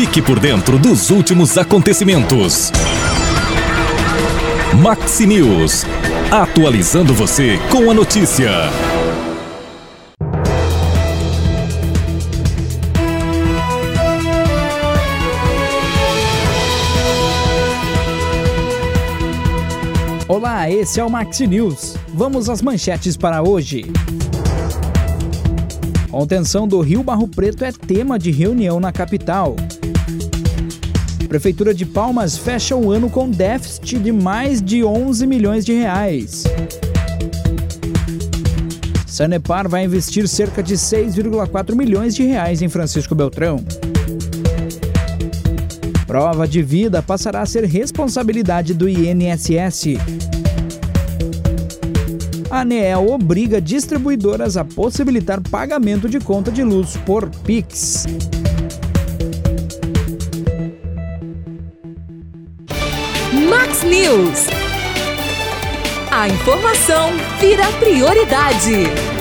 Fique por dentro dos últimos acontecimentos. Maxi News. Atualizando você com a notícia. Olá, esse é o Maxi News. Vamos às manchetes para hoje. Contenção do Rio Barro Preto é tema de reunião na capital. Prefeitura de Palmas fecha o ano com déficit de mais de 11 milhões de reais. Sanepar vai investir cerca de 6,4 milhões de reais em Francisco Beltrão. Prova de vida passará a ser responsabilidade do INSS. A ANEEL obriga distribuidoras a possibilitar pagamento de conta de luz por Pix. News. A informação vira prioridade.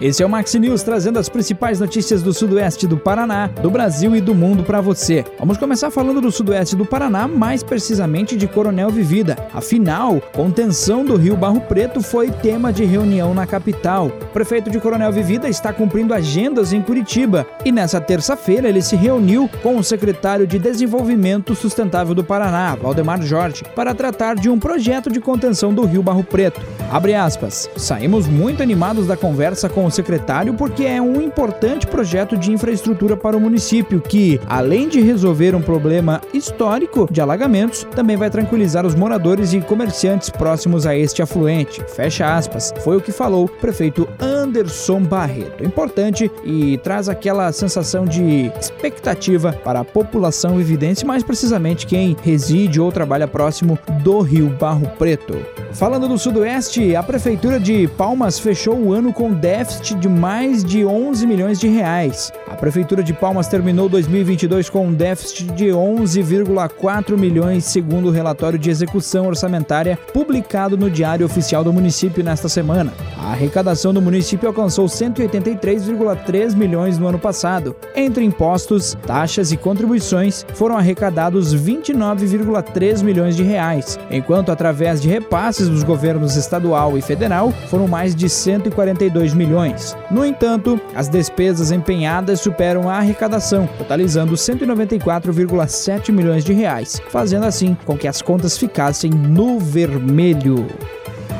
Esse é o Max News trazendo as principais notícias do sudoeste do Paraná, do Brasil e do mundo para você. Vamos começar falando do sudoeste do Paraná, mais precisamente de Coronel Vivida. Afinal, contenção do Rio Barro Preto foi tema de reunião na capital. O prefeito de Coronel Vivida está cumprindo agendas em Curitiba e nessa terça-feira ele se reuniu com o secretário de Desenvolvimento Sustentável do Paraná, Valdemar Jorge, para tratar de um projeto de contenção do Rio Barro Preto. Abre aspas. Saímos muito animados da conversa com o secretário porque é um importante projeto de infraestrutura para o município que, além de resolver um problema histórico de alagamentos, também vai tranquilizar os moradores e comerciantes próximos a este afluente. Fecha aspas. Foi o que falou o prefeito Anderson Barreto. Importante e traz aquela sensação de expectativa para a população vividense, mais precisamente quem reside ou trabalha próximo do Rio Barro Preto. Falando do Sudoeste, a Prefeitura de Palmas fechou o ano com déficit de mais de 11 milhões de reais. A Prefeitura de Palmas terminou 2022 com um déficit de 11,4 milhões, segundo o relatório de execução orçamentária publicado no Diário Oficial do Município nesta semana. A arrecadação do município alcançou 183,3 milhões no ano passado. Entre impostos, taxas e contribuições, foram arrecadados 29,3 milhões de reais, enquanto através de repasses dos governos estadual e federal foram mais de 142 milhões. No entanto, as despesas empenhadas superam a arrecadação, totalizando 194,7 milhões de reais, fazendo assim com que as contas ficassem no vermelho.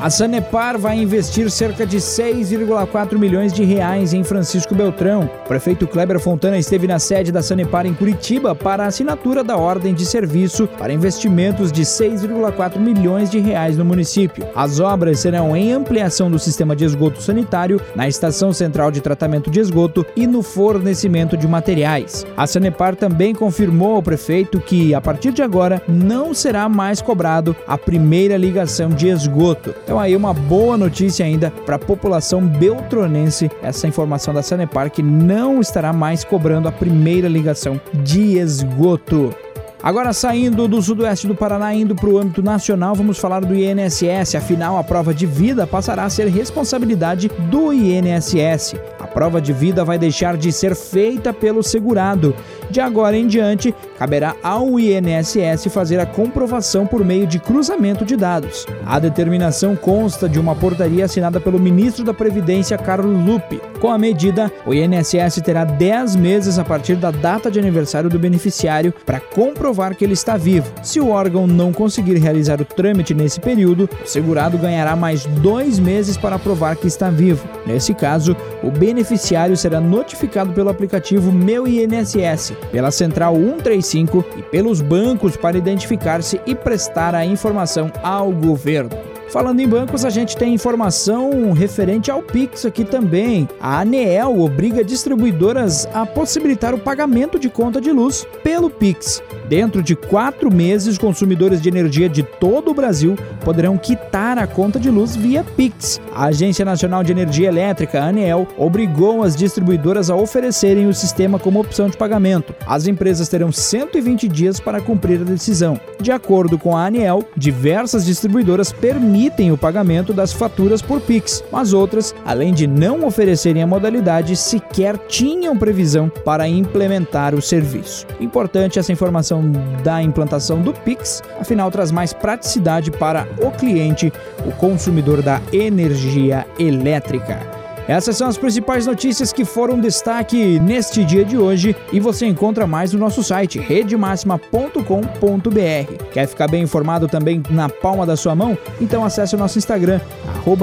A Sanepar vai investir cerca de 6,4 milhões de reais em Francisco Beltrão. O prefeito Kleber Fontana esteve na sede da Sanepar em Curitiba para a assinatura da ordem de serviço para investimentos de 6,4 milhões de reais no município. As obras serão em ampliação do sistema de esgoto sanitário, na estação central de tratamento de esgoto e no fornecimento de materiais. A Sanepar também confirmou ao prefeito que, a partir de agora, não será mais cobrado a primeira ligação de esgoto. Então aí uma boa notícia ainda para a população beltronense, essa informação da Sanepar que não estará mais cobrando a primeira ligação de esgoto. Agora, saindo do sudoeste do Paraná, indo para o âmbito nacional, vamos falar do INSS. Afinal, a prova de vida passará a ser responsabilidade do INSS. A prova de vida vai deixar de ser feita pelo segurado. De agora em diante, caberá ao INSS fazer a comprovação por meio de cruzamento de dados. A determinação consta de uma portaria assinada pelo ministro da Previdência, Carlos Lupe. Com a medida, o INSS terá 10 meses a partir da data de aniversário do beneficiário para comprovar que ele está vivo. Se o órgão não conseguir realizar o trâmite nesse período, o segurado ganhará mais dois meses para provar que está vivo. Nesse caso, o beneficiário será notificado pelo aplicativo Meu INSS, pela Central 135 e pelos bancos para identificar-se e prestar a informação ao governo. Falando em bancos, a gente tem informação referente ao Pix aqui também. A ANEEL obriga distribuidoras a possibilitar o pagamento de conta de luz pelo Pix. Dentro de quatro meses, consumidores de energia de todo o Brasil poderão quitar a conta de luz via Pix. A Agência Nacional de Energia Elétrica, ANEEL, obrigou as distribuidoras a oferecerem o sistema como opção de pagamento. As empresas terão 120 dias para cumprir a decisão. De acordo com a ANEEL, diversas distribuidoras permitem o pagamento das faturas por Pix, mas outras, além de não oferecerem a modalidade, sequer tinham previsão para implementar o serviço. Importante essa informação da implantação do Pix, afinal traz mais praticidade para o cliente, o consumidor da energia elétrica. Essas são as principais notícias que foram destaque neste dia de hoje e você encontra mais no nosso site redemaxima.com.br. Quer ficar bem informado também na palma da sua mão? Então acesse o nosso Instagram,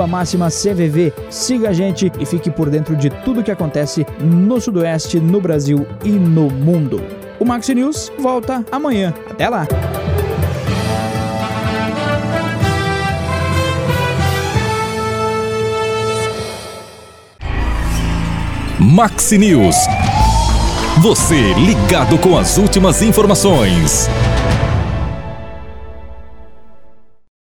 máximacvv, siga a gente e fique por dentro de tudo que acontece no Sudoeste, no Brasil e no mundo. O Max News volta amanhã. Até lá! Maxi News. Você ligado com as últimas informações.